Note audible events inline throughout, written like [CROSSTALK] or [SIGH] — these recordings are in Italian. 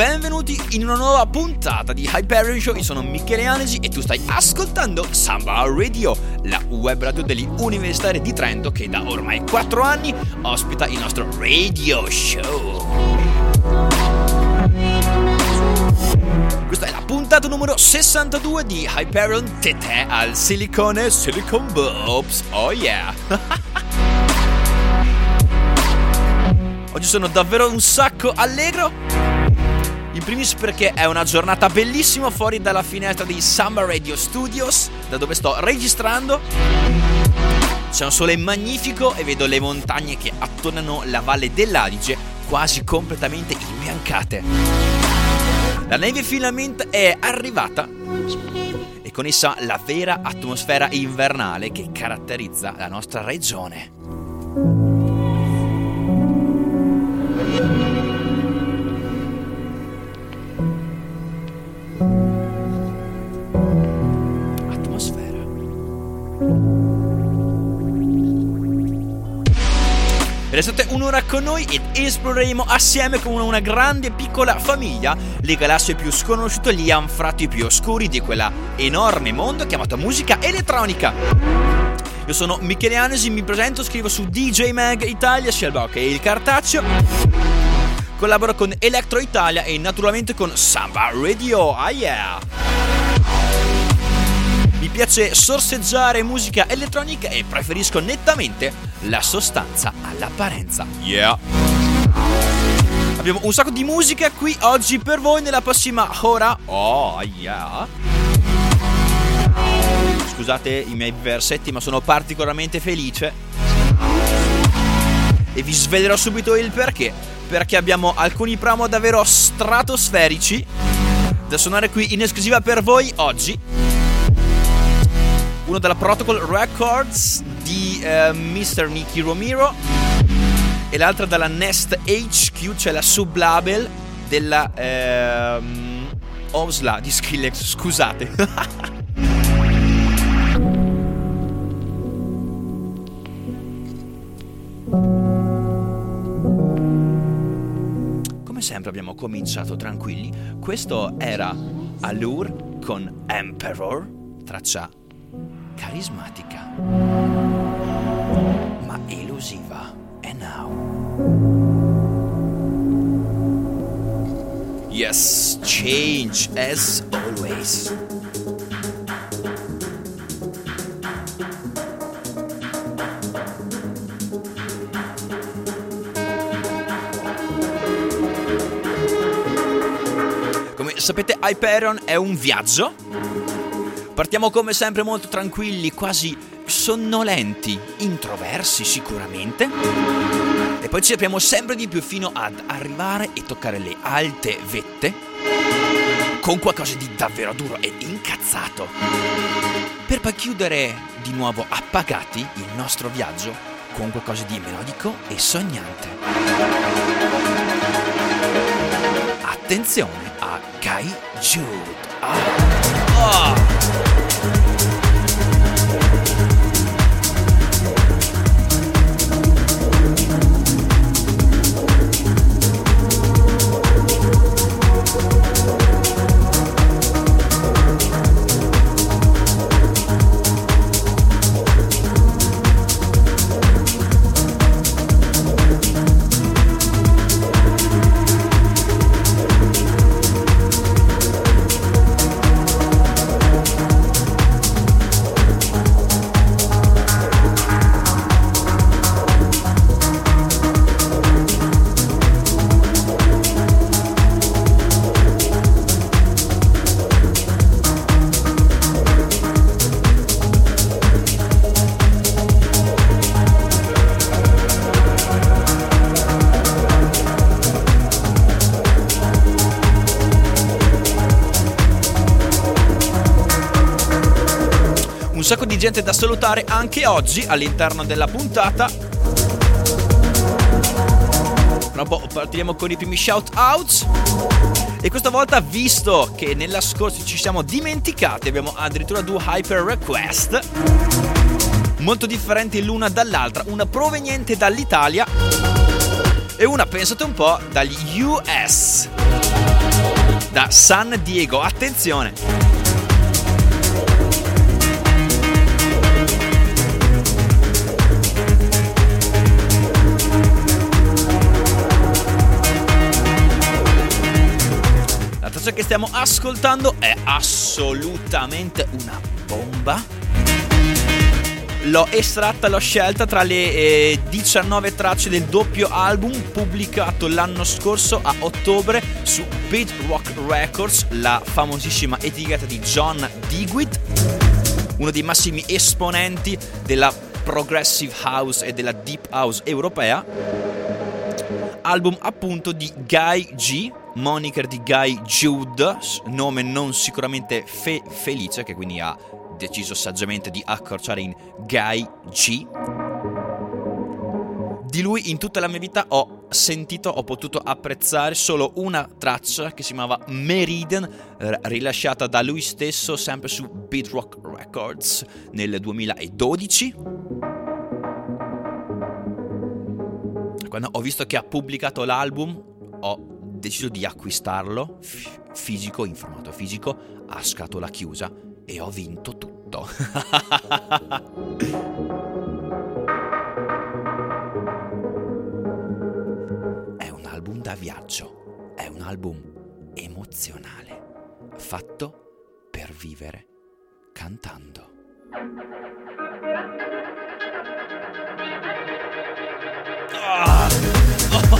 benvenuti in una nuova puntata di Hyperion Show. Io sono Michele Anesi e tu stai ascoltando Samba Radio, la web radio degli universitari di Trento che da ormai 4 anni ospita il nostro radio show. Questa è la puntata numero 62 di Hyperion Tete al silicone Silicon Bobs. Oh yeah! [LAUGHS] Oggi sono davvero un sacco allegro in primis perché è una giornata bellissima fuori dalla finestra di Samba Radio Studios, da dove sto registrando. C'è un sole magnifico e vedo le montagne che attornano la valle dell'Adige quasi completamente imbiancate. La neve finalmente è arrivata e con essa la vera atmosfera invernale che caratterizza la nostra regione. Restate un'ora con noi ed esploreremo assieme come una grande e piccola famiglia le galassie più sconosciute, gli anfratti più oscuri di quella enorme mondo chiamato musica elettronica. Io sono Michele Anesi, mi presento, scrivo su DJ Mag Italia, Shellbox e il cartaceo. Collaboro con Electro Italia e naturalmente con Samba Radio. Ah yeah! Piace sorseggiare musica elettronica e preferisco nettamente la sostanza all'apparenza. Yeah! Abbiamo un sacco di musica qui oggi per voi nella prossima ora. Oh, yeah! Scusate i miei versetti, ma sono particolarmente felice. E vi svelerò subito il perché. Perché abbiamo alcuni promo davvero stratosferici da suonare qui in esclusiva per voi oggi uno della Protocol Records di uh, Mr. Mickey Romero e l'altra dalla Nest HQ, cioè la sublabel della uh, Osla di Skrillex, scusate. [LAUGHS] Sempre abbiamo cominciato tranquilli. Questo era Allure con Emperor, traccia carismatica, ma elusiva. E now. Yes, change as always. Come sapete, Hyperion è un viaggio Partiamo come sempre molto tranquilli, quasi sonnolenti, introversi sicuramente. E poi ci apriamo sempre di più fino ad arrivare e toccare le alte vette con qualcosa di davvero duro e incazzato. Per poi chiudere di nuovo appagati il nostro viaggio con qualcosa di melodico e sognante. Attenzione a Kai Jude. Ah. Oh. Gente da salutare anche oggi all'interno della puntata. Un Fra un po' partiremo con i primi shout outs. E questa volta, visto che nella scorsa ci siamo dimenticati, abbiamo addirittura due hyper request. Molto differenti l'una dall'altra, una proveniente dall'Italia e una, pensate un po', dagli US. Da San Diego, attenzione! Traccia che stiamo ascoltando è assolutamente una bomba. L'ho estratta, l'ho scelta tra le eh, 19 tracce del doppio album pubblicato l'anno scorso a ottobre su Beat Records, la famosissima etichetta di John Digweed, uno dei massimi esponenti della progressive house e della deep house europea. Album appunto di Guy G, moniker di Guy Jude, nome non sicuramente fe- felice, che quindi ha deciso saggiamente di accorciare in Guy G. Di lui in tutta la mia vita ho sentito, ho potuto apprezzare solo una traccia che si chiamava Meridian, rilasciata da lui stesso sempre su Beatrock Records nel 2012. Quando ho visto che ha pubblicato l'album, ho deciso di acquistarlo f- fisico, in formato fisico, a scatola chiusa e ho vinto tutto. [LAUGHS] è un album da viaggio, è un album emozionale, fatto per vivere cantando. Ah! [LAUGHS]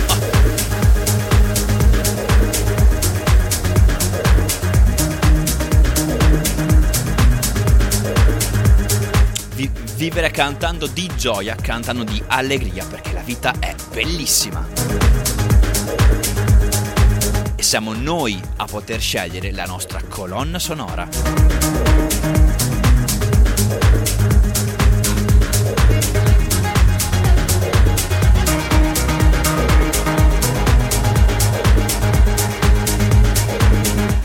vivere cantando di gioia, cantano di allegria, perché la vita è bellissima. E siamo noi a poter scegliere la nostra colonna sonora.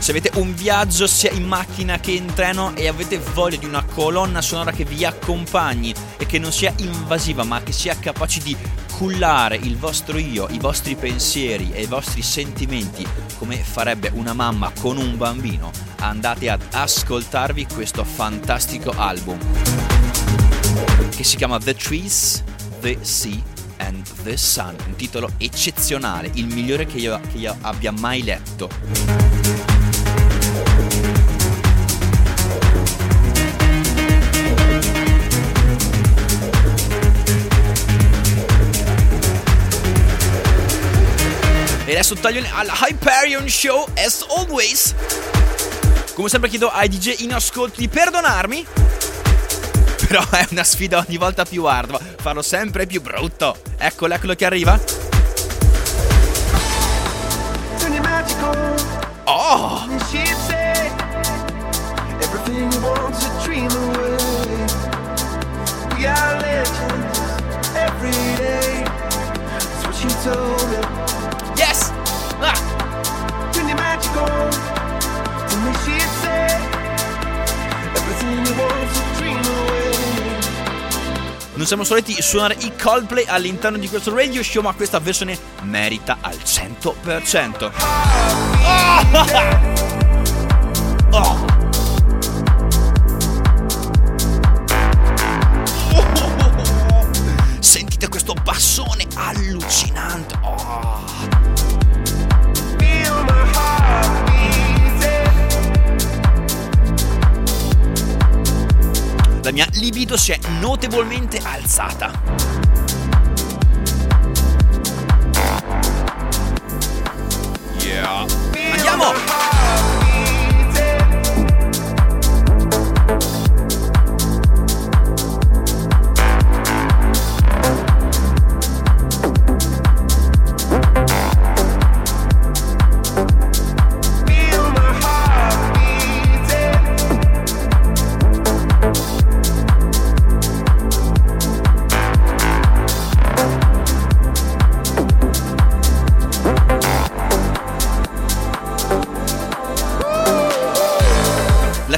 Se avete un viaggio sia in macchina che in treno e avete voglia di una colonna sonora che vi accompagni e che non sia invasiva ma che sia capace di cullare il vostro io, i vostri pensieri e i vostri sentimenti come farebbe una mamma con un bambino, andate ad ascoltarvi questo fantastico album che si chiama The Trees, The Sea and the Sun, un titolo eccezionale, il migliore che io, che io abbia mai letto. Adesso taglio alla Hyperion Show, as always. Come sempre chiedo ai DJ in ascolto di perdonarmi. Però è una sfida ogni volta più ardua. Farlo sempre più brutto. Eccolo, eccolo che arriva. Oh! Everything you want to dream away. We you. Non siamo soliti suonare i Coldplay all'interno di questo radio show, ma questa versione merita al 100%. Oh! [LAUGHS] libido si è notevolmente alzata.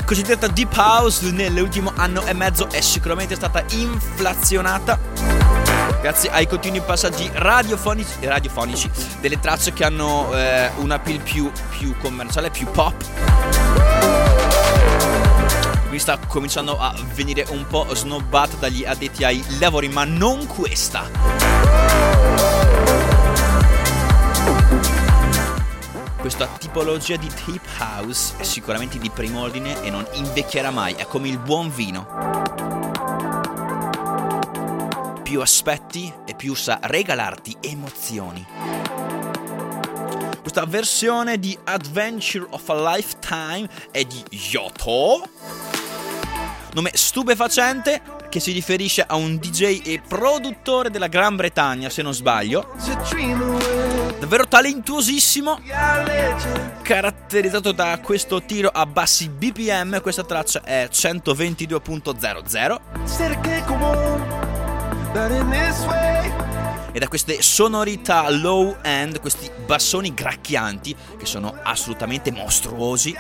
Cosiddetta Deep House nell'ultimo anno e mezzo è sicuramente stata inflazionata grazie ai continui passaggi radiofonici, radiofonici delle tracce che hanno eh, un appeal più, più commerciale, più pop. Mi sta cominciando a venire un po' snobbata dagli addetti ai lavori, ma non questa. Questa tipologia di tape house è sicuramente di primo ordine e non invecchierà mai, è come il buon vino. Più aspetti e più sa regalarti emozioni. Questa versione di Adventure of a Lifetime è di Yoto. Nome stupefacente che si riferisce a un DJ e produttore della Gran Bretagna, se non sbaglio. Davvero talentuosissimo, caratterizzato da questo tiro a bassi BPM, questa traccia è 122.00 e da queste sonorità low end, questi bassoni gracchianti che sono assolutamente mostruosi,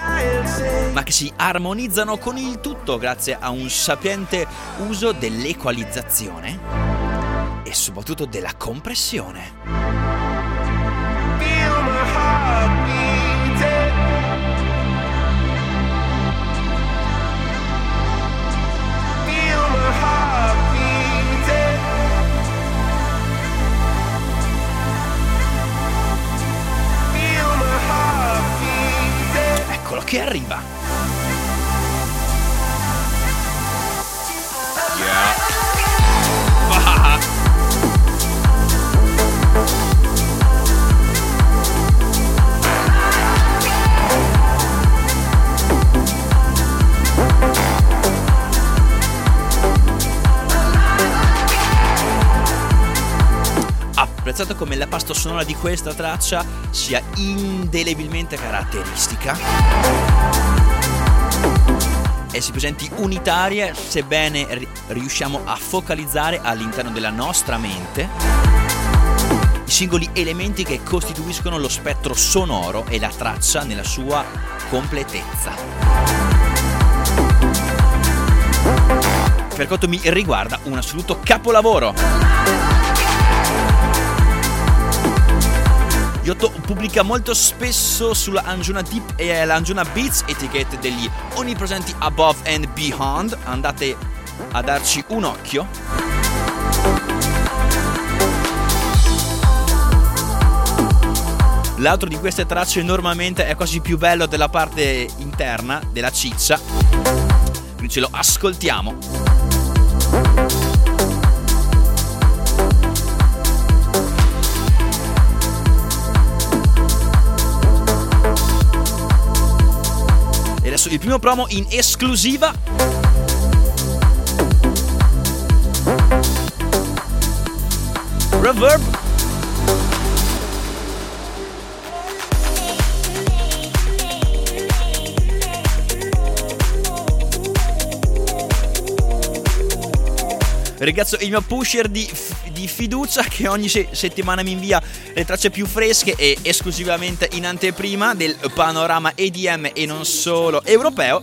ma che si armonizzano con il tutto grazie a un sapiente uso dell'equalizzazione e soprattutto della compressione. Che arriva. Apprezzato come la pasta sonora di questa traccia sia indelebilmente caratteristica e si presenti unitarie sebbene riusciamo a focalizzare all'interno della nostra mente i singoli elementi che costituiscono lo spettro sonoro e la traccia nella sua completezza. Per quanto mi riguarda, un assoluto capolavoro. Giotto pubblica molto spesso sulla Anjuna Deep e l'Anjuna Beats, etichette degli onnipresenti Above and Beyond. Andate a darci un occhio. L'altro di queste tracce normalmente è quasi più bello della parte interna, della ciccia. Quindi ce lo ascoltiamo. Adesso il primo promo in esclusiva. Reverb Ragazzo, il mio pusher di, di fiducia che ogni se- settimana mi invia le tracce più fresche e esclusivamente in anteprima del panorama EDM e non solo europeo.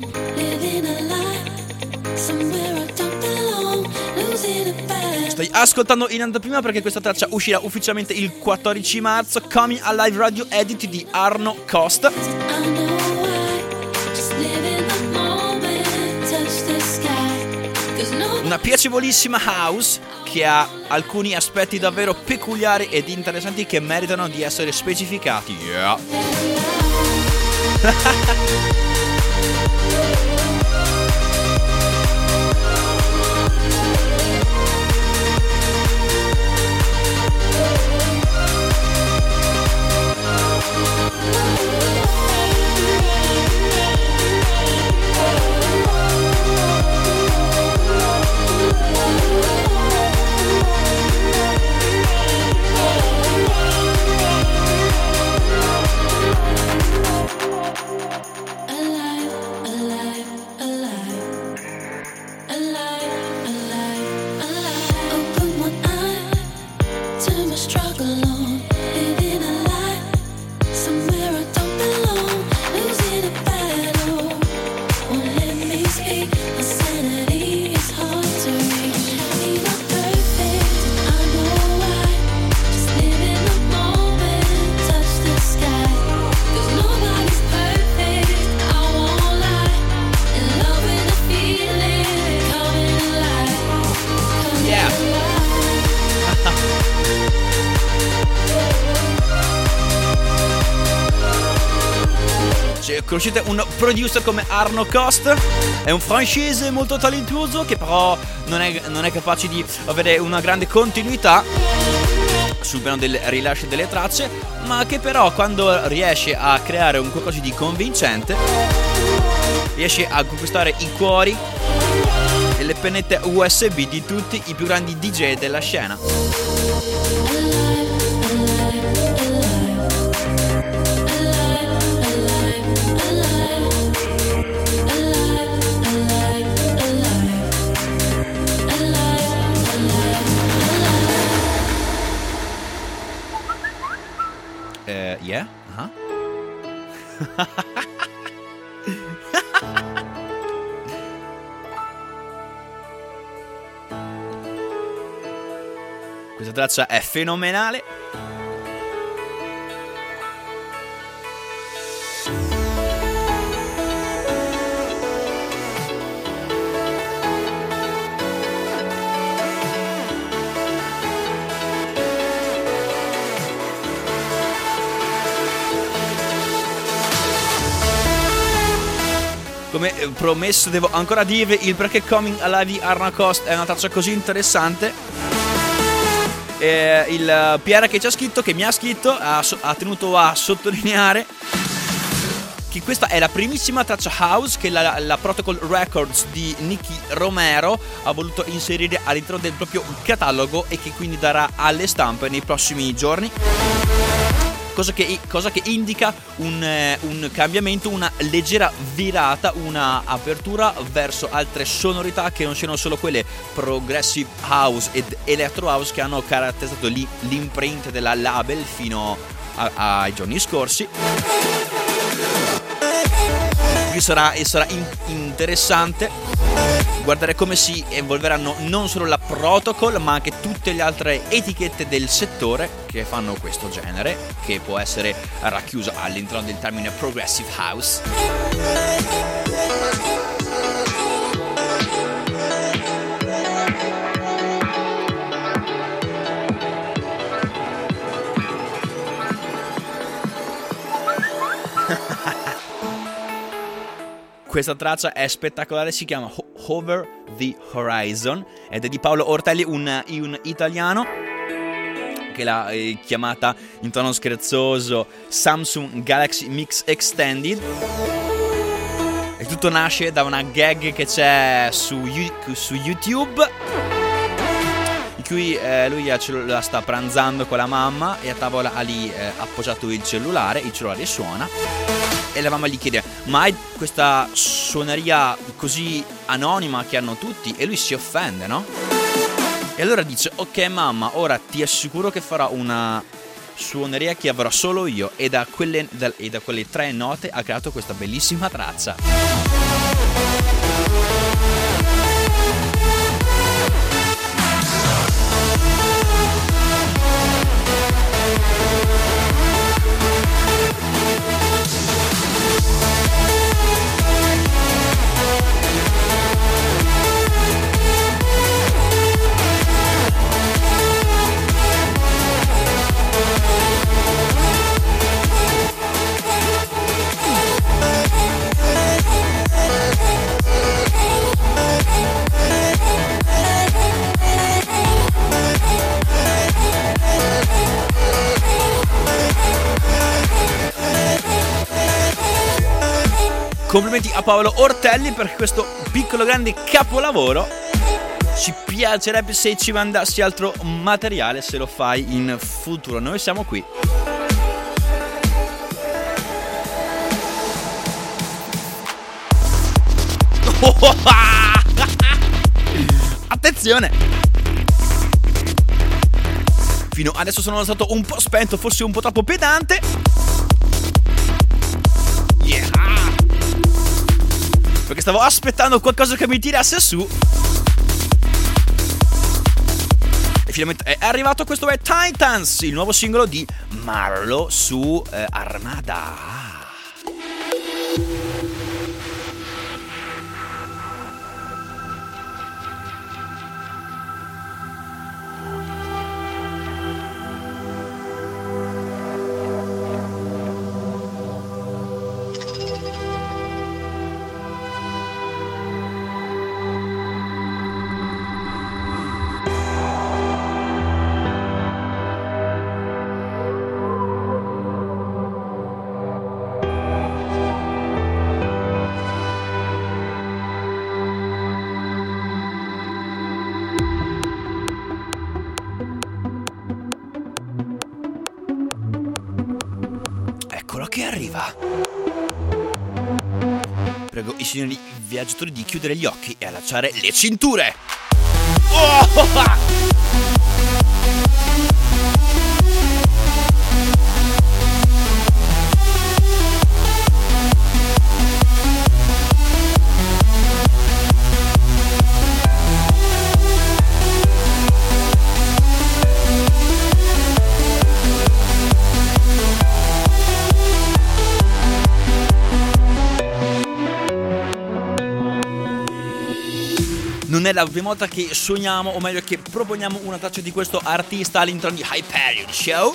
Stai ascoltando in anteprima perché questa traccia uscirà ufficialmente il 14 marzo. Coming Alive Radio Edit di Arno Costa. Piacevolissima house che ha alcuni aspetti davvero peculiari ed interessanti che meritano di essere specificati. Yeah. [LAUGHS] conoscete un producer come Arno Cost? È un francese molto talentuoso che però non è, non è capace di avere una grande continuità sul piano del rilascio delle tracce, ma che però quando riesce a creare un qualcosa di convincente, riesce a conquistare i cuori e le pennette USB di tutti i più grandi DJ della scena. Traccia è fenomenale. come eh, promesso devo ancora dirvi il perché Coming Alive di Arna Cost è una traccia così interessante. E il Pierre che ci ha scritto, che mi ha scritto, ha, ha tenuto a sottolineare che questa è la primissima traccia house che la, la, Protocol Records di Nicky Romero ha voluto inserire all'interno del proprio catalogo e che quindi darà alle stampe nei prossimi giorni cosa che, cosa che indica un, eh, un, cambiamento, una leggera virata, una apertura verso altre sonorità che non siano solo quelle progressive house ed electro house che hanno caratterizzato l'imprint della label fino a, ai giorni scorsi. Qui sarà, sarà in, interessante guardare come si evolveranno non solo la protocol ma anche tutte le altre etichette del settore che fanno questo genere che può essere racchiuso all'interno del termine progressive house Questa traccia è spettacolare, si chiama Over the Horizon ed è di Paolo Ortelli, un, un italiano che l'ha eh, chiamata in tono scherzoso Samsung Galaxy Mix Extended. E tutto nasce da una gag che c'è su, su YouTube in cui eh, lui la sta pranzando con la mamma e a tavola ha lì eh, appoggiato il cellulare, il cellulare suona e la mamma gli chiede ma hai questa suoneria così anonima che hanno tutti e lui si offende no? E allora dice ok mamma ora ti assicuro che farò una suoneria che avrò solo io e da quelle, da, e da quelle tre note ha creato questa bellissima traccia. Paolo Ortelli per questo piccolo grande capolavoro. Ci piacerebbe se ci mandassi altro materiale se lo fai in futuro. Noi siamo qui. [LAUGHS] Attenzione! Fino adesso sono stato un po' spento, forse un po' troppo pedante. Perché stavo aspettando qualcosa che mi tirasse su. E finalmente è arrivato questo è Titans, il nuovo singolo di Marlo su eh, Armada. I signori viaggiatori di chiudere gli occhi e allacciare le cinture. Oh! La prima volta che suoniamo, o meglio che proponiamo una traccia di questo artista all'interno di Hyperion Show.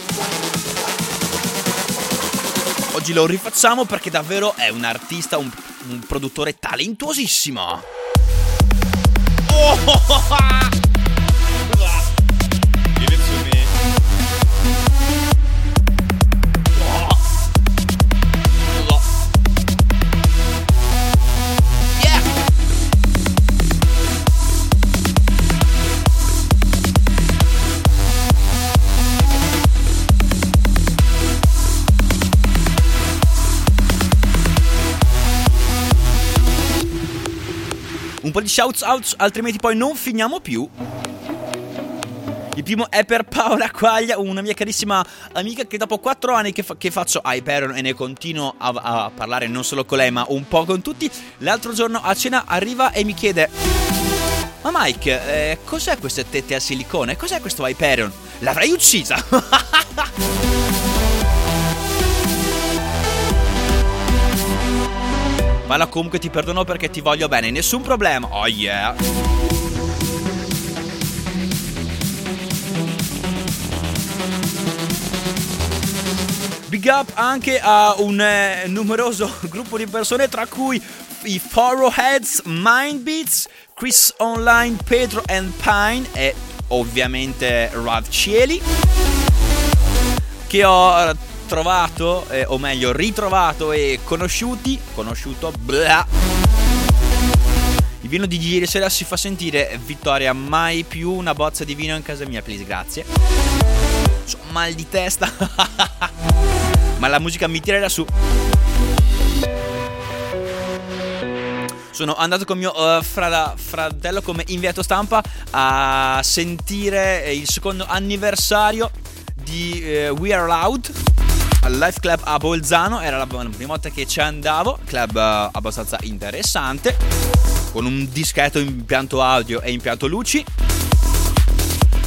Oggi lo rifacciamo perché davvero è un artista, un, un produttore talentuosissimo. Oh! Un po' di shouts out, altrimenti poi non finiamo più. Il primo è per Paola Quaglia, una mia carissima amica che dopo 4 anni che, fa- che faccio Hyperion e ne continuo a-, a, parlare non solo con lei ma un po' con tutti, l'altro giorno a cena arriva e mi chiede Ma Mike, eh, cos'è queste tette a silicone? Cos'è questo Hyperion? L'avrei uccisa! [LAUGHS] Ma comunque ti perdono perché ti voglio bene, nessun problema. Oh yeah. Big up anche a un eh, numeroso [LAUGHS] gruppo di persone, tra cui i Furrowheads, Mindbeats, Chris Online, Pedro and Pine e ovviamente Rav Cieli. Che ho trovato, eh, o meglio ritrovato e conosciuti, conosciuto, bla. Il vino di ieri sera si fa sentire, Vittoria, mai più una bozza di vino in casa mia, please, grazie. C'ho mal di testa. [LAUGHS] Ma la musica mi tirerà su. Sono andato con mio uh, frada, fratello come inviato stampa a sentire il secondo anniversario di uh, We Are Loud al Life Club a Bolzano, era la prima volta che ci andavo, club uh, abbastanza interessante, con un discreto impianto audio e impianto luci.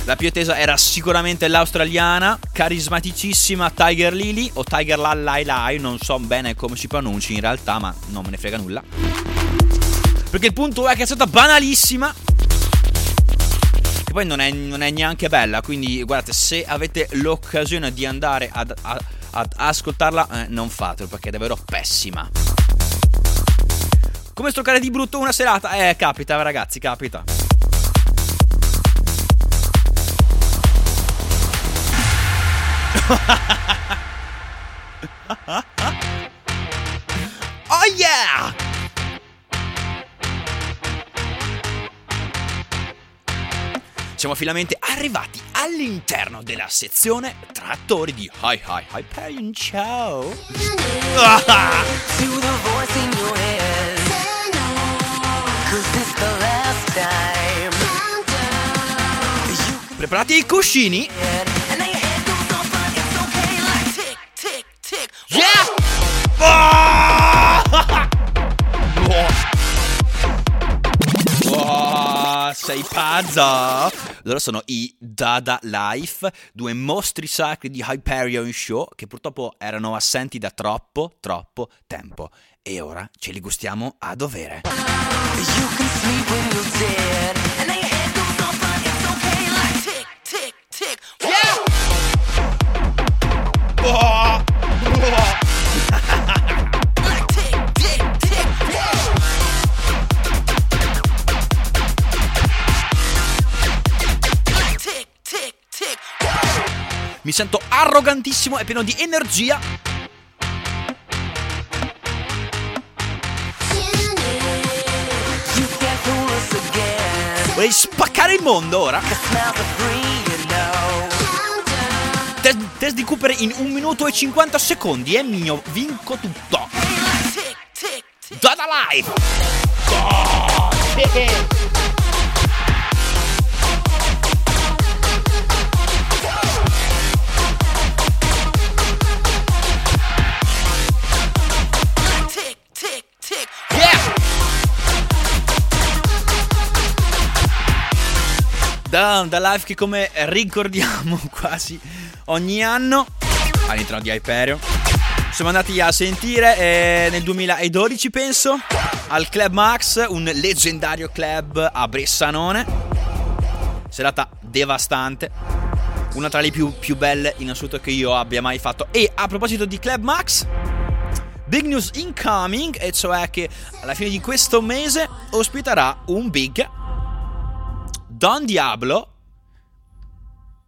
La più attesa era sicuramente l'australiana, carismaticissima Tiger Lily o Tiger Lai Lai, non so bene come si pronunci in realtà, ma non me ne frega nulla. Perché il punto è che è stata banalissima che poi non è, non è, neanche bella. Quindi, guardate, se avete l'occasione di andare ad, ad ascoltarla, eh, non fatelo perché è davvero pessima. Come stoccare di brutto una serata? Eh, capita, ragazzi, capita. [LAUGHS] oh yeah! Siamo finalmente arrivati all'interno della sezione trattori di Hi Hi Hyperion Ciao. Preparati i cuscini? Yeah! [LAUGHS] Oh! sei pazza! Loro sono i Dada Life, due mostri sacri di Hyperion Show che purtroppo erano assenti da troppo, troppo tempo. E ora ce li gustiamo a dovere. You Mi sento arrogantissimo e pieno di energia. Vuoi spaccare il mondo ora? Test, test di Cooper in 1 minuto e 50 secondi. E mio, vinco tutto. Dada Live! Oh, da, da live che come ricordiamo [LAUGHS] quasi ogni anno all'interno di Hyperion. Siamo andati a sentire eh, nel 2012 penso al Club Max, un leggendario club a Bressanone. Serata devastante, una tra le più, più belle in assoluto che io abbia mai fatto. E a proposito di Club Max, big news incoming, e cioè che alla fine di questo mese ospiterà un big Don Diablo.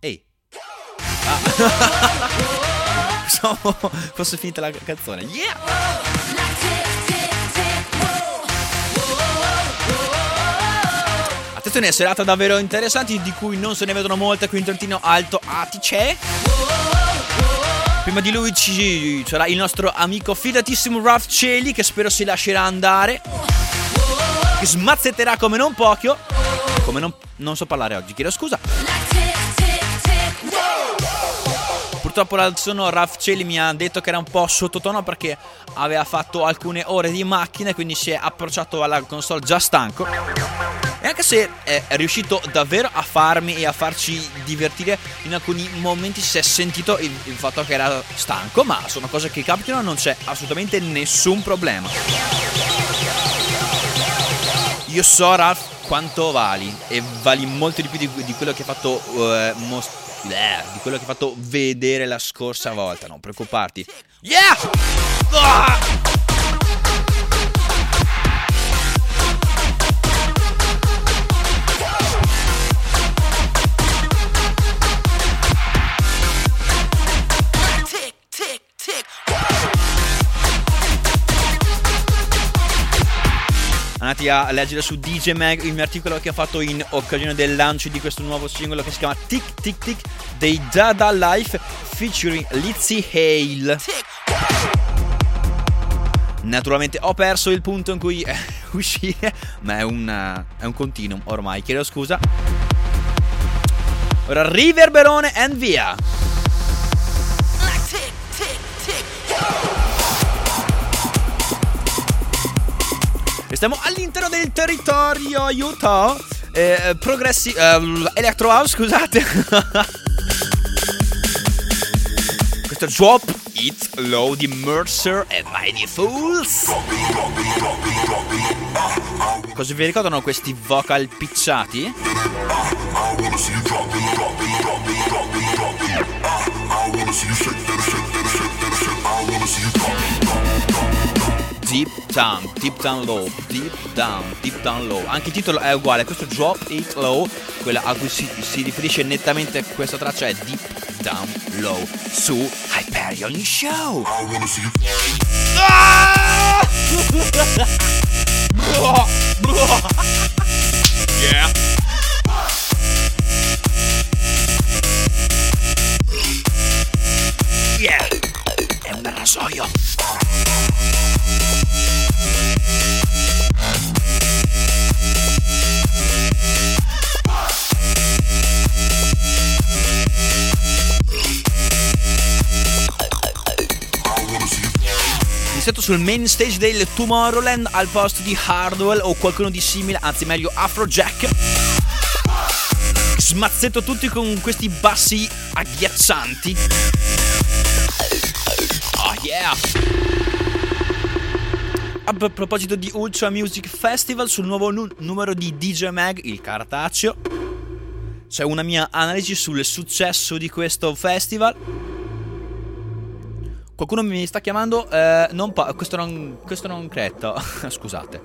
Ehi. Ah. [LAUGHS] Fosse finita la canzone. Yeah! Attenzione, serata davvero interessanti di cui non se ne vedono molte qui in Trentino Alto Adige. Prima di lui ci sarà il nostro amico fidatissimo Ralph Celi che spero si lascerà andare. Che smazzetterà come non poco. Come non, non so parlare oggi, chiedo scusa. Purtroppo l'altro giorno Raf Celi mi ha detto che era un po' sottotono perché aveva fatto alcune ore di macchina e quindi si è approcciato alla console già stanco. E anche se è riuscito davvero a farmi e a farci divertire, in alcuni momenti si è sentito il, il fatto che era stanco, ma sono cose che capitano, non c'è assolutamente nessun problema. Io so, Ralph, quanto vali e vali molto di più di, di quello che ha fatto uh, most- eh, di quello che ha fatto vedere la scorsa volta, non preoccuparti. Yeah! Ah! Andati a leggere su DJ Mag il mio articolo che ho fatto in occasione del lancio di questo nuovo singolo che si chiama Tic Tic Tic dei Dada Life featuring Lizzie Hale. Naturalmente ho perso il punto in cui eh, [LAUGHS] uscire, ma è un, è un continuum ormai, chiedo scusa. Ora riverberone and via. E stiamo all'interno del territorio Utah. Eh, progressi. Eh, Electro House, scusate. [LAUGHS] Questo è Drop It Low di Mercer e Mighty Fools. Cosa vi ricordano questi vocal picciati? Deep Down, Deep Down Low, Deep Down, Deep Down Low. Anche il titolo è uguale, questo Drop It Low, quella a cui si, si riferisce nettamente questa traccia è Deep Down Low su Hyperion Show. Ah! [LAUGHS] yeah. Yeah, un rasoio. iniziato sul main stage del Tomorrowland al posto di Hardwell o qualcuno di simile, anzi meglio Afrojack. Smazzetto tutti con questi bassi agghiaccianti. A proposito di Ultra Music Festival, sul nuovo nu- numero di DJ Mag, il cartaceo, c'è una mia analisi sul successo di questo festival Qualcuno mi sta chiamando. Eh, non pa- questo non. Questo non credo. [LAUGHS] Scusate.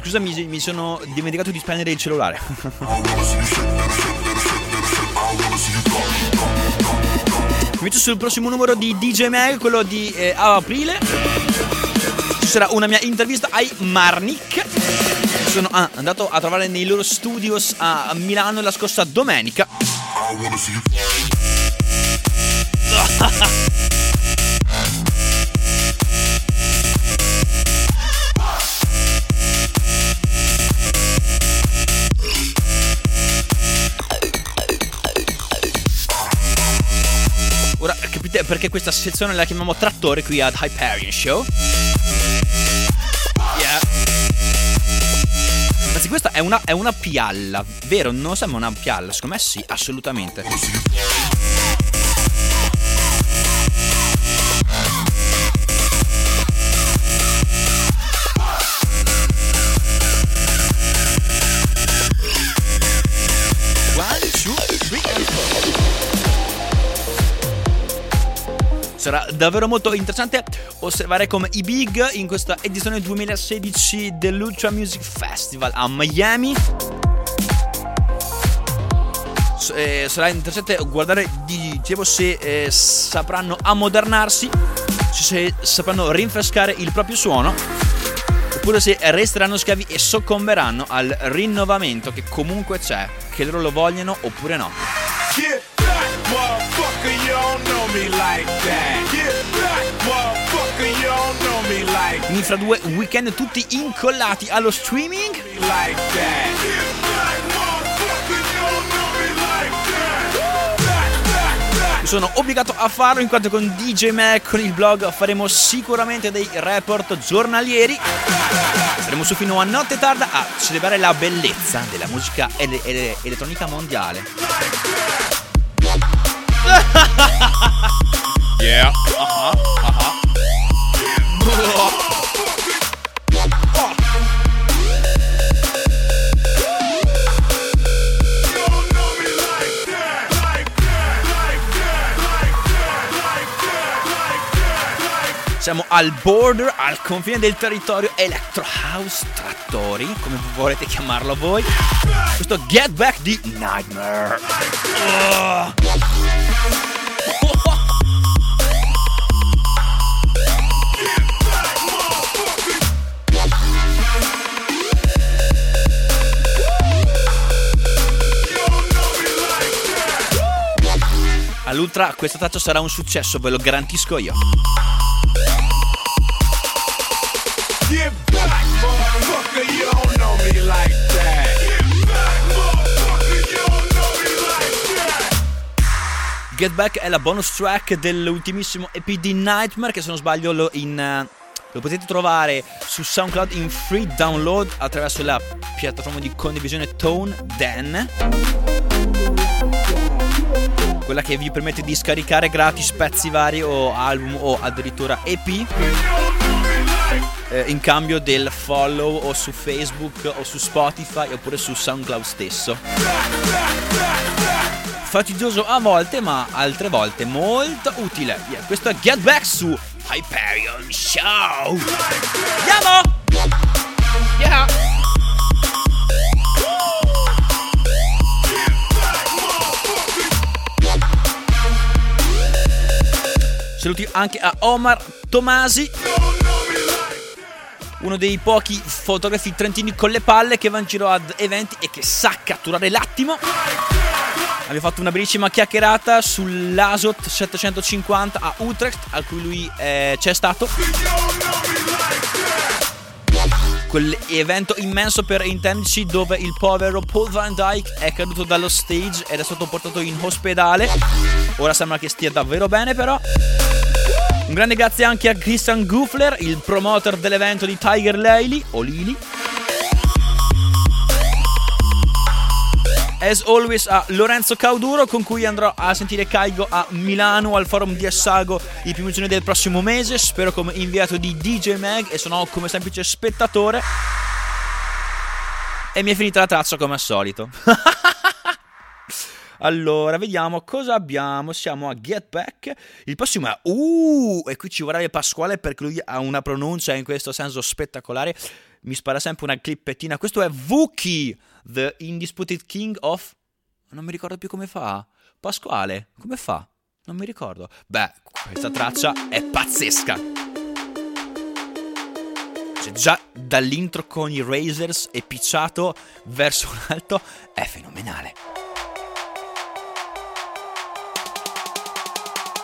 scusa, mi, mi sono dimenticato di spegnere il cellulare. [LAUGHS] Invece sul prossimo numero di DJ Mag, quello di eh, aprile, ci sarà una mia intervista ai Marnik. Sono ah, andato a trovare nei loro studios a Milano la scorsa domenica. [LAUGHS] Perché questa sezione la chiamiamo trattore qui ad Hyperion Show? Yeah. Anzi, questa è una, è una pialla, vero? Non sembra una pialla, secondo me sì, assolutamente. Sarà davvero molto interessante osservare come i big in questa edizione 2016 dell'Ultra Music Festival a Miami. Eh, sarà interessante guardare dicevo se eh, sapranno ammodernarsi se sapranno rinfrescare il proprio suono oppure se resteranno schiavi e soccomberanno al rinnovamento che comunque c'è che loro lo vogliono oppure no me like that. Get back, motherfucker, you don't know me like that. Quindi fra due weekend tutti incollati allo streaming. Like that. Get back, motherfucker, you don't know me like that. Sono obbligato a farlo in quanto con DJ Mac, con il blog, faremo sicuramente dei report giornalieri. Saremo su fino a notte tarda a celebrare la bellezza della musica ele- ele- elettronica mondiale. Siamo al border, al confine del territorio Electro House Trattori, come volete chiamarlo voi. Questo Get Back di Nightmare. Oh. All'ultra questa traccia sarà un successo, ve lo garantisco io. Get back, è la bonus track dell'ultimissimo EP di Nightmare che se non sbaglio lo, in, uh, lo potete trovare su SoundCloud in free download attraverso la piattaforma di condivisione Tone Dan quella che vi permette di scaricare gratis pezzi vari o album o addirittura EP eh, in cambio del follow o su Facebook o su Spotify oppure su SoundCloud stesso. Fatigioso a volte, ma altre volte molto utile. Yeah, questo è Get Back su Hyperion Show. Andiamo! Yeah! Saluti anche a Omar Tomasi uno dei pochi fotografi trentini con le palle che va in giro ad eventi e che sa catturare l'attimo. Abbiamo fatto una bellissima chiacchierata sull'Asot 750 a Utrecht, a cui lui eh, c'è stato. Quell'evento immenso per intenderci dove il povero Paul Van Dyke è caduto dallo stage ed è stato portato in ospedale. Ora sembra che stia davvero bene però. Grande grazie anche a Christian Gufler, il promoter dell'evento di Tiger Lily o Lily. As always a Lorenzo Cauduro con cui andrò a sentire Caigo a Milano al forum di Assago i primi giorni del prossimo mese, spero come inviato di DJ Mag e sono come semplice spettatore. E mi è finita la traccia come al solito. [LAUGHS] Allora, vediamo cosa abbiamo. Siamo a Get Back. Il prossimo è Uh, e qui ci vorrebbe Pasquale perché lui ha una pronuncia in questo senso spettacolare. Mi spara sempre una clippettina. Questo è Vuki, the Indisputed King of non mi ricordo più come fa. Pasquale, come fa? Non mi ricordo. Beh, questa traccia è pazzesca. Cioè, già dall'intro con i Razers e picciato verso l'alto è fenomenale.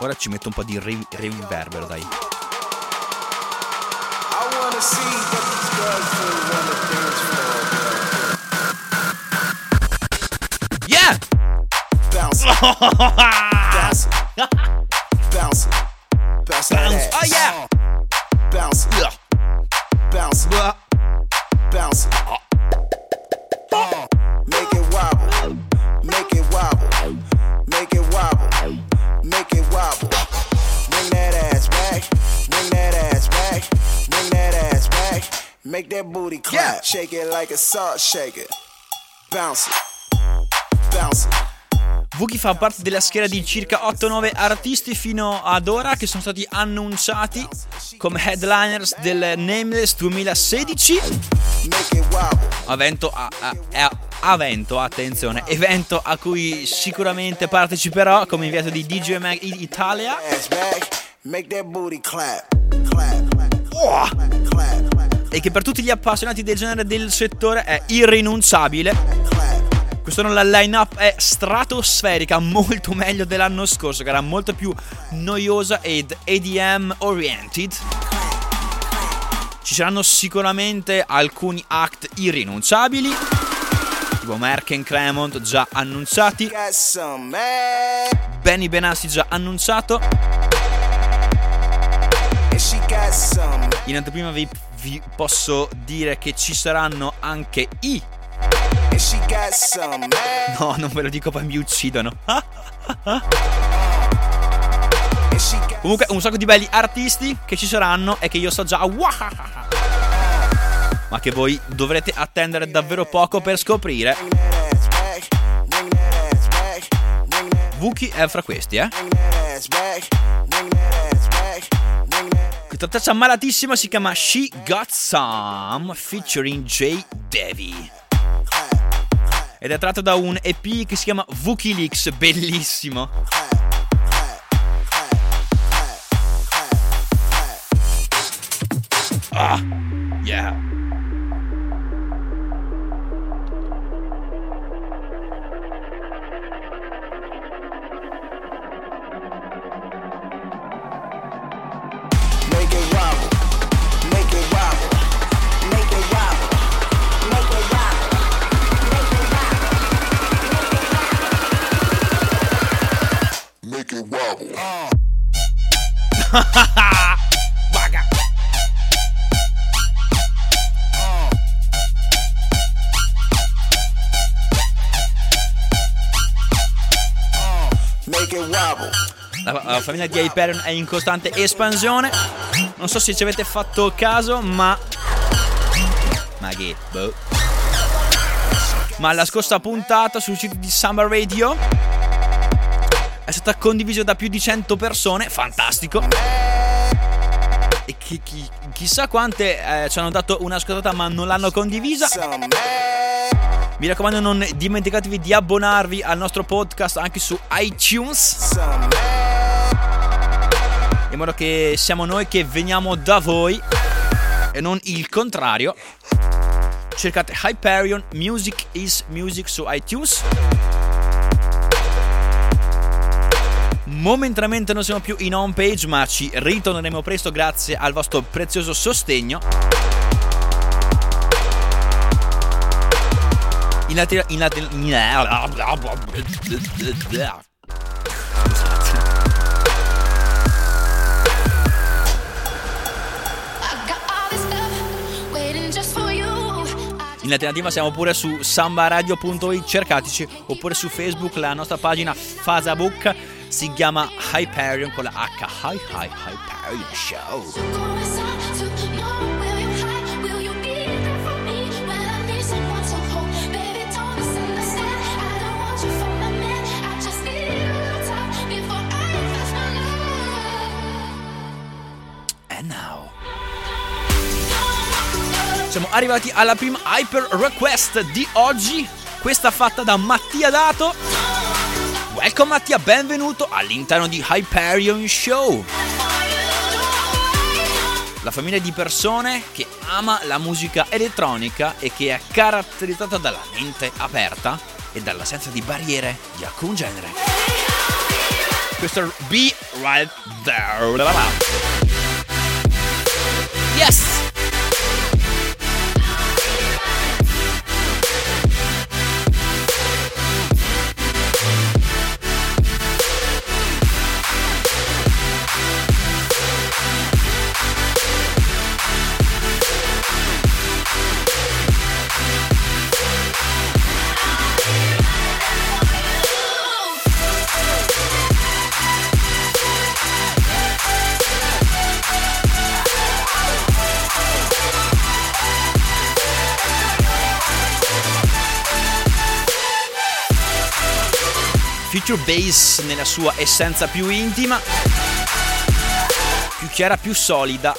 Ora ci metto un po' di re- reverbero, dai. Yeah! Bounce. Bounce. Bounce. Bounce. Bounce. Oh yeah. Bounce. Bounce. Bounce. Make that booty clap. Yeah. Shake it like a salt shaker. Bounce it. Bounce it. Wookie fa parte della schiera di circa 8-9 artisti fino ad ora che sono stati annunciati come headliners del Nameless 2016. Evento, a, a, a, evento, attenzione, evento a cui sicuramente parteciperò come inviato di DJ Mag Italia. Oh! E che per tutti gli appassionati del genere del settore è irrinunciabile. Questo la line-up è stratosferica, molto meglio dell'anno scorso, che era molto più noiosa ed ADM oriented. Ci saranno sicuramente alcuni act irrinunciabili, tipo Merck e Cremont già annunciati, Benny Benassi già annunciato. In anteprima vi, vi posso dire che ci saranno anche i No, non ve lo dico, poi mi uccidono. [LAUGHS] Comunque, un sacco di belli artisti che ci saranno e che io so già. Ma che voi dovrete attendere davvero poco per scoprire. Vuki è fra questi, eh. Traccia malatissima si chiama She Got Some featuring J. Devi ed è tratto da un EP che si chiama Wikileaks, bellissimo. Ah, yeah. Famiglia di Hyperion è in costante espansione. Non so se ci avete fatto caso, ma. Ma che. Boh. Ma la scorsa puntata sul sito di Summer Radio è stata condivisa da più di 100 persone. Fantastico. E chi, chi, chissà quante eh, ci hanno dato una ascoltata ma non l'hanno condivisa. Mi raccomando non dimenticatevi di abbonarvi al nostro podcast anche su iTunes. In modo che siamo noi che veniamo da voi e non il contrario. Cercate Hyperion Music is Music su iTunes. Momentaneamente non siamo più in home page, ma ci ritorneremo presto grazie al vostro prezioso sostegno. In latina... In latina... In alternativa siamo pure su sambaradio.it, cercateci, oppure su Facebook, la nostra pagina Facebook si chiama Hyperion con la H, Hi Hi Hyperion Show. Siamo arrivati alla prima hyper request di oggi, questa fatta da Mattia Dato. Welcome Mattia, benvenuto all'interno di Hyperion Show. La famiglia di persone che ama la musica elettronica e che è caratterizzata dalla mente aperta e dall'assenza di barriere di alcun genere. Questo è Be Right There. Yes! Future Bass nella sua essenza più intima, più chiara, più solida.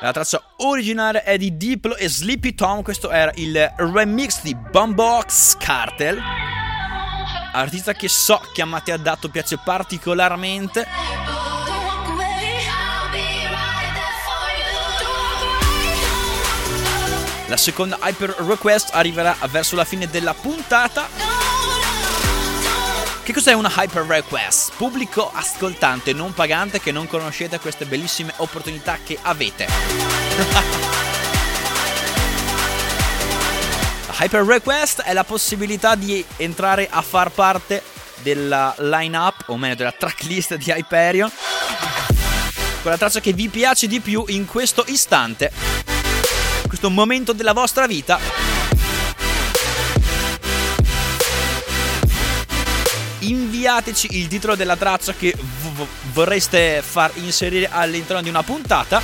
La traccia originale è di Diplo e Sleepy Tom, questo era il remix di Bumbox Cartel, artista che so che a Matteo ha dato piace particolarmente. La seconda hyper request arriverà verso la fine della puntata. Che cos'è una hyper request? Pubblico ascoltante non pagante che non conoscete queste bellissime opportunità che avete. [LAUGHS] hyper request è la possibilità di entrare a far parte della line-up, o meglio della tracklist di Hyperion. Con la traccia che vi piace di più in questo istante questo momento della vostra vita. Inviateci il titolo della traccia che v- vorreste far inserire all'interno di una puntata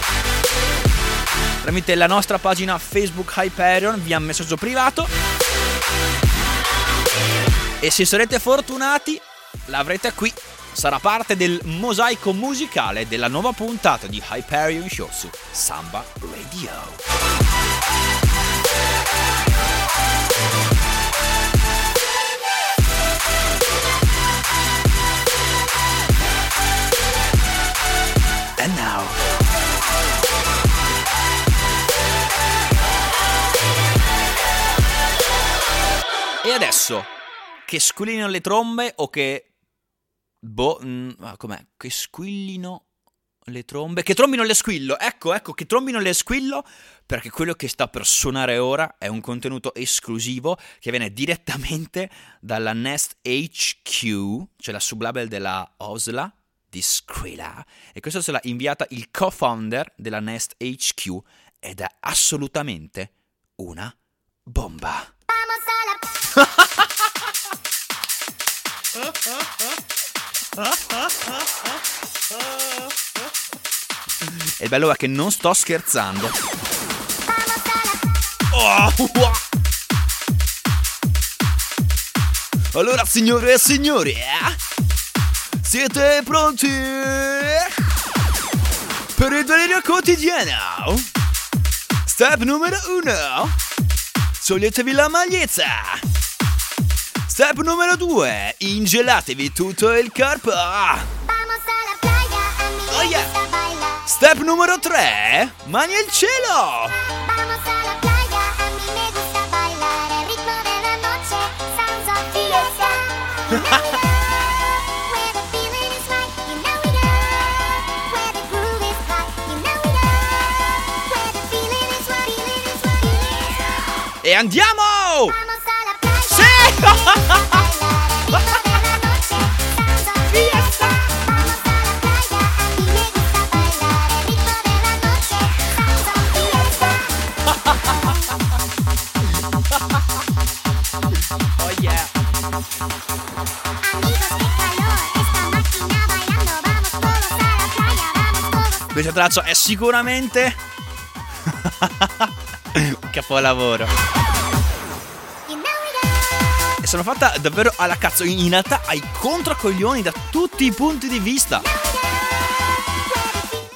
tramite la nostra pagina Facebook Hyperion via messaggio privato. E se sarete fortunati, l'avrete qui. Sarà parte del mosaico musicale della nuova puntata di Hyperion Show su Samba Radio. And now. E adesso, che squillino le trombe o che... Boh, mh, ah, com'è? Che squillino le trombe. Che trombino le squillo. Ecco, ecco, che trombino le squillo. Perché quello che sta per suonare ora è un contenuto esclusivo che viene direttamente dalla Nest HQ, cioè la sublabel della Osla di Skrilla. E questo se l'ha inviata il co-founder della Nest HQ ed è assolutamente una bomba. [LAUGHS] E il bello è che non sto scherzando. Oh, Allora, signore e signori, eh? siete pronti per il delirio quotidiano? Step numero uno. Toglietevi la maglietta. Step numero due. Ingelatevi tutto il corpo. Oh yeah. Step numero 3. Mani al cielo. [LAUGHS] e andiamo! Questa traccia è sicuramente [LAUGHS] un capolavoro. Sono fatta davvero alla cazzo, in realtà ai controcoglioni da tutti i punti di vista.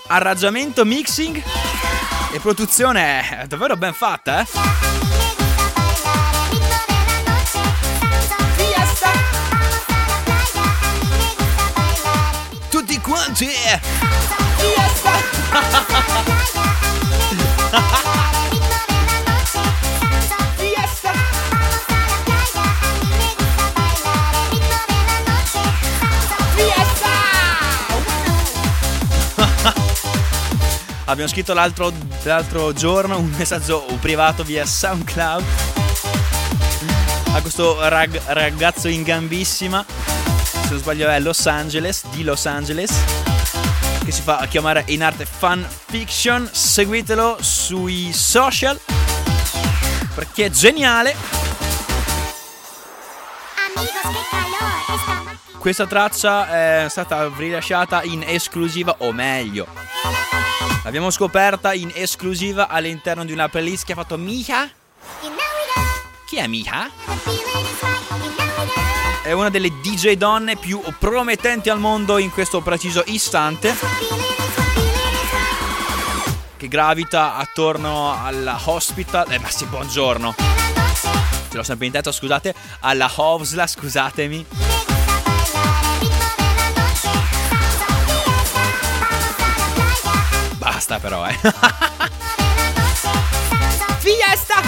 arrangiamento, mixing e produzione è davvero ben fatta, eh? Tutti quanti! Abbiamo scritto l'altro, l'altro giorno un messaggio privato via SoundCloud a questo rag, ragazzo in gambissima, se non sbaglio è Los Angeles, di Los Angeles, che si fa chiamare in arte Fan Fiction. Seguitelo sui social perché è geniale. Questa traccia è stata rilasciata in esclusiva, o meglio, L'abbiamo scoperta in esclusiva all'interno di una playlist che ha fatto Miha. Chi è Miha? È una delle DJ donne più promettenti al mondo in questo preciso istante. Che gravita attorno alla hospital. Eh, ma sì, buongiorno. Ce l'ho sempre in testa, scusate. Alla Hovsla, scusatemi. Basta però, eh. [LAUGHS] Fiesta!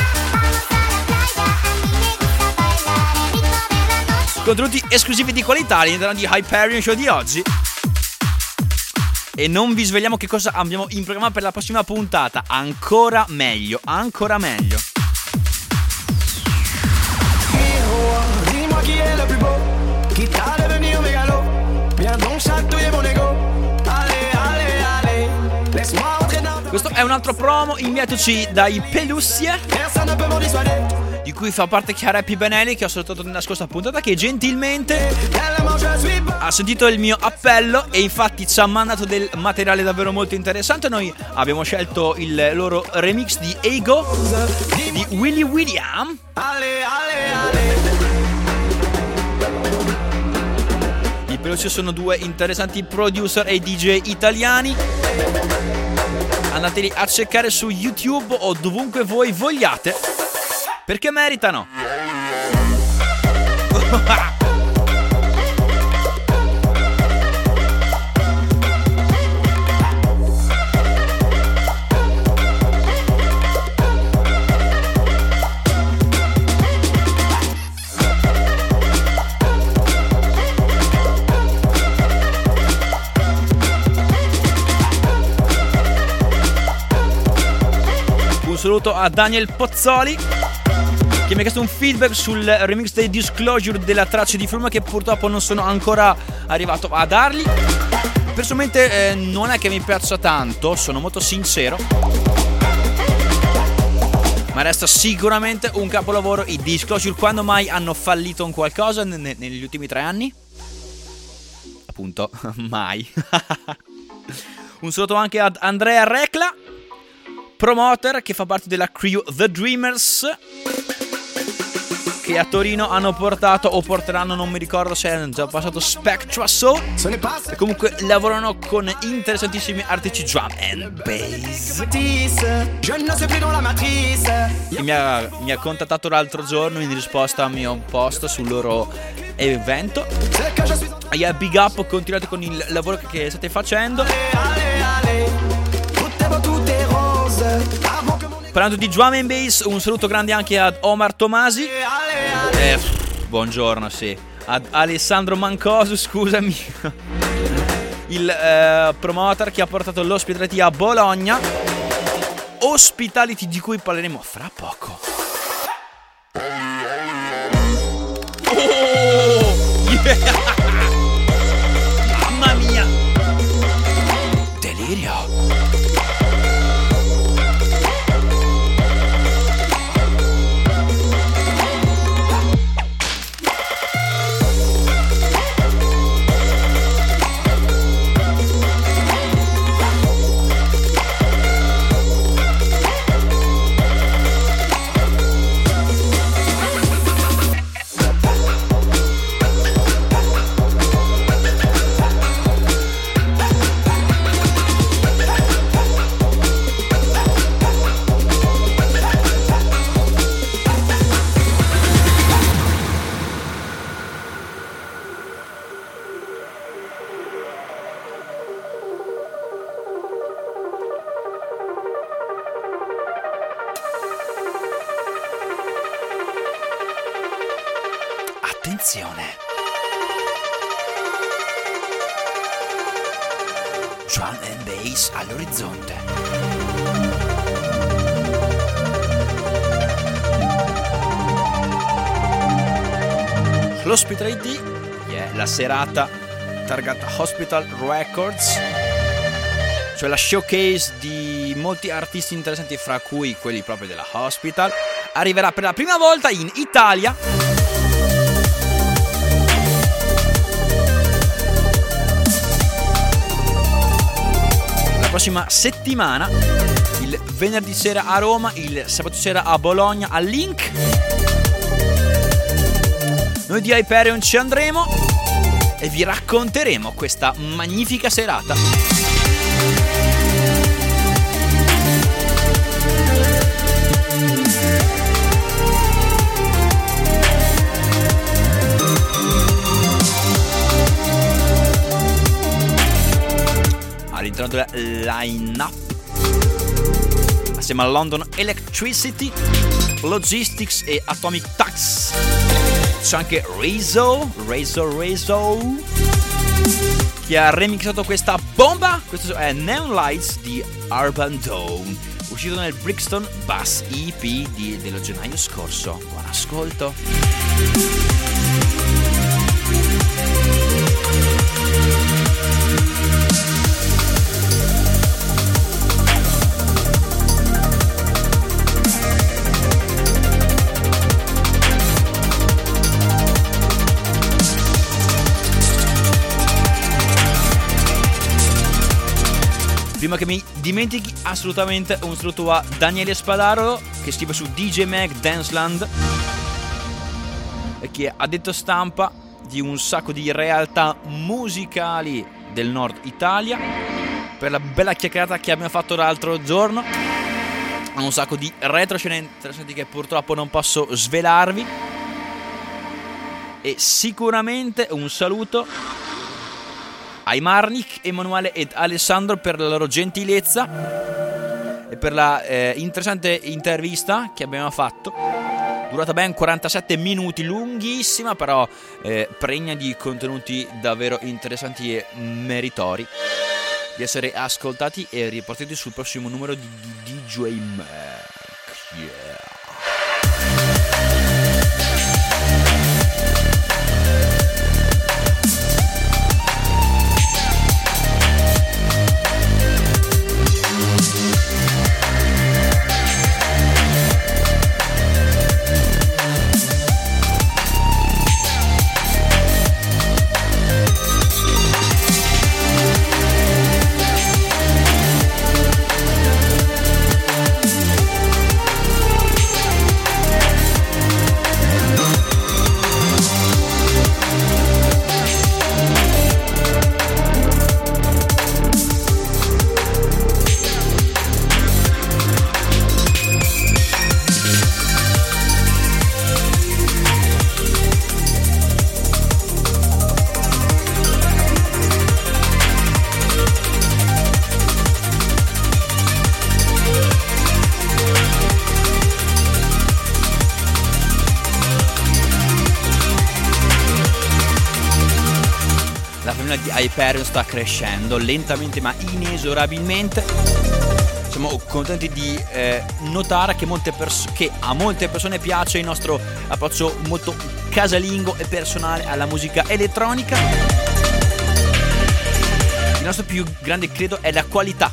Contenuti esclusivi di qualità all'interno di Hyperion Show di oggi. E non vi svegliamo che cosa abbiamo in programma per la prossima puntata. Ancora meglio, ancora meglio. Dis-moi qui est le plus beau, qui t'a devenu mégalo. Viens donc chatouiller mon ego. Questo è un altro promo, inviateci dai Pelussie di cui fa parte Chiara Happy Benelli che ho salutato nella scorsa puntata che gentilmente ha sentito il mio appello e infatti ci ha mandato del materiale davvero molto interessante. Noi abbiamo scelto il loro remix di Ego di Willy William. I Pelussie sono due interessanti producer e DJ italiani andateli a cercare su YouTube o dovunque voi vogliate, perché meritano. [LAUGHS] [LAUGHS] saluto a Daniel Pozzoli che mi ha chiesto un feedback sul remix dei Disclosure della traccia di Fluma che purtroppo non sono ancora arrivato a dargli. Personalmente eh, non è che mi piaccia tanto, sono molto sincero. Ma resta sicuramente un capolavoro i Disclosure. Quando mai hanno fallito in qualcosa ne- negli ultimi tre anni? Appunto, [LAUGHS] mai. [LAUGHS] un saluto anche ad Andrea Recla promoter che fa parte della crew The Dreamers che a Torino hanno portato o porteranno, non mi ricordo se hanno già passato Spectra Soul. E comunque lavorano con interessantissimi artisti drum and bass. E mi ha, mi ha contattato l'altro giorno in risposta al mio post sul loro evento. E yeah, big up, continuate con il lavoro che state facendo. Parlando di drum and bass, un saluto grande anche ad Omar Tomasi. Eh, buongiorno, sì. Ad Alessandro Mancosu, scusami. [LAUGHS] Il eh, promoter che ha portato l'ospitality a Bologna. Hospitality di cui parleremo fra poco. Drum and bass all'orizzonte. L'Hospital ID yeah, la serata targata Hospital Records, cioè la showcase di molti artisti interessanti, fra cui quelli proprio della Hospital, arriverà per la prima volta in Italia. Prossima settimana, il venerdì sera a Roma, il sabato sera a Bologna, al Link. Noi di Hyperion ci andremo e vi racconteremo questa magnifica serata. All'interno della line-up, assieme a London Electricity, Logistics e Atomic Tax c'è anche Rizzo, Rizzo, Rizzo, che ha remixato questa bomba. Questo è Neon Lights di Urban Dawn, uscito nel Brixton Bass EP di, dello gennaio scorso. Buon ascolto. Prima che mi dimentichi assolutamente un saluto a Daniele Spadaro che scrive su DJ Mag Danceland e che ha detto stampa di un sacco di realtà musicali del nord Italia per la bella chiacchierata che abbiamo fatto l'altro giorno. Un sacco di retroscene interessanti che purtroppo non posso svelarvi. E sicuramente un saluto ai Marnik, Emanuele ed Alessandro per la loro gentilezza e per la eh, interessante intervista che abbiamo fatto. Durata ben 47 minuti, lunghissima, però eh, pregna di contenuti davvero interessanti e meritori di essere ascoltati e riportati sul prossimo numero di, di DJ Mac. Yeah. Sta crescendo lentamente ma inesorabilmente. Siamo contenti di eh, notare che, pers- che, a molte persone piace il nostro approccio molto casalingo e personale alla musica elettronica. Il nostro più grande credo è la qualità.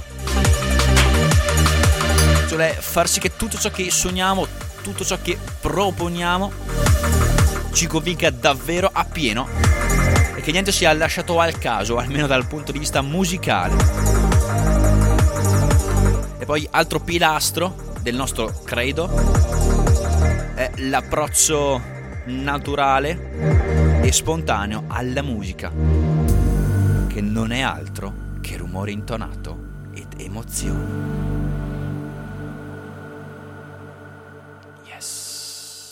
Cioè far sì che tutto ciò che sogniamo, tutto ciò che proponiamo ci convinca davvero appieno che niente sia lasciato al caso, almeno dal punto di vista musicale. E poi altro pilastro del nostro credo è l'approccio naturale e spontaneo alla musica, che non è altro che rumore intonato ed emozione. Yes.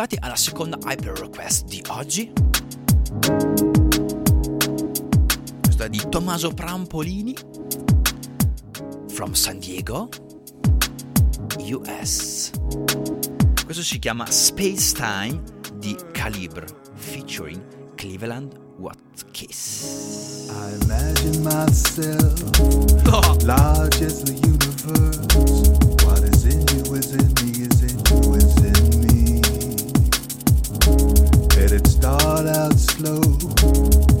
Arrivati alla seconda hyper request di oggi. Questa è di Tommaso Prampolini from San Diego, US. Questo si chiama Space Time di Calibre featuring Cleveland Watkins. I imagine myself Oh. [LAUGHS] large as the universe. What is in you is in me, is in you, is start out slow,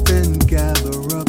then gather up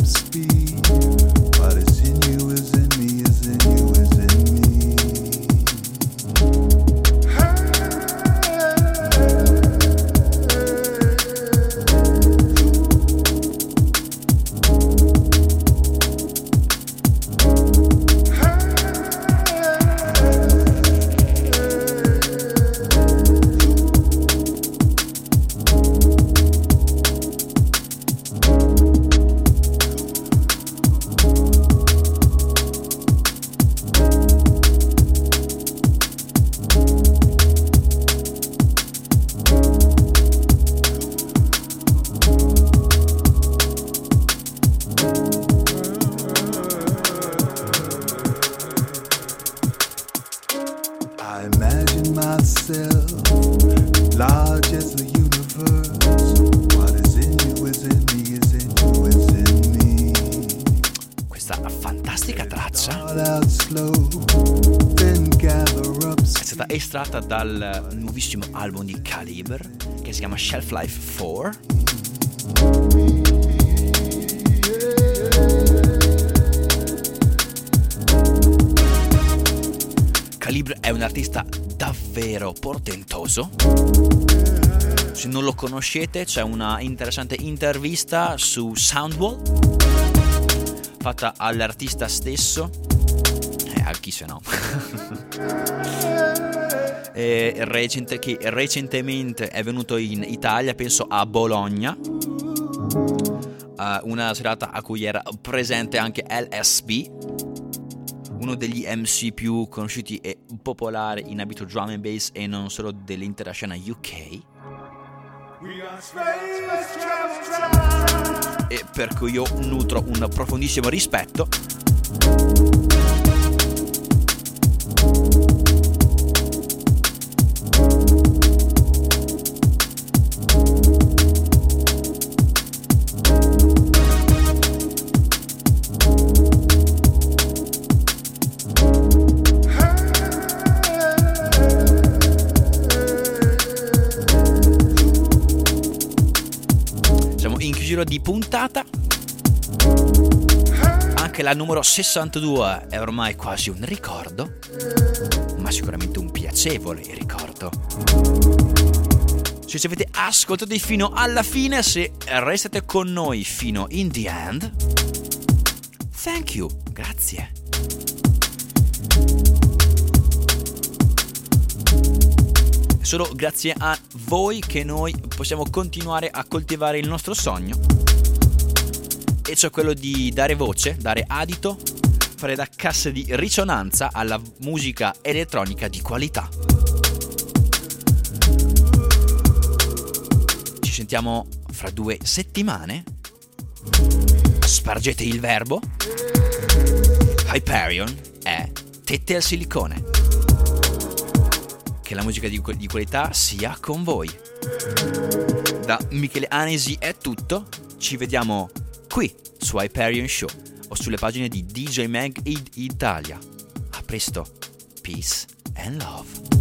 dal nuovissimo album di Calibre che si chiama Shelf Life 4. Calibre è un artista davvero portentoso. Se non lo conoscete, c'è una interessante intervista su Soundwall fatta all'artista stesso. Eh, a chi se no. [LAUGHS] E recente- che recentemente è venuto in Italia, penso a Bologna. a una serata a cui era presente anche LSB, uno degli MC più conosciuti e popolari in abito drum and bass e non solo dell'intera scena UK. E per cui io nutro un profondissimo rispetto. Anche la numero 62 è ormai quasi un ricordo, ma sicuramente un piacevole ricordo. Se ci avete ascoltato fino alla fine, se restate con noi fino in the end, thank you, grazie. Solo grazie a voi che noi possiamo continuare a coltivare il nostro sogno. E cioè quello di dare voce, dare adito, fare da cassa di risonanza alla musica elettronica di qualità. Ci sentiamo fra due settimane. Spargete il verbo. Hyperion è tette al silicone che la musica di, di qualità sia con voi. Da Michele Anesi è tutto, ci vediamo qui su Hyperion Show o sulle pagine di DJ Mag Italia. A presto, peace and love.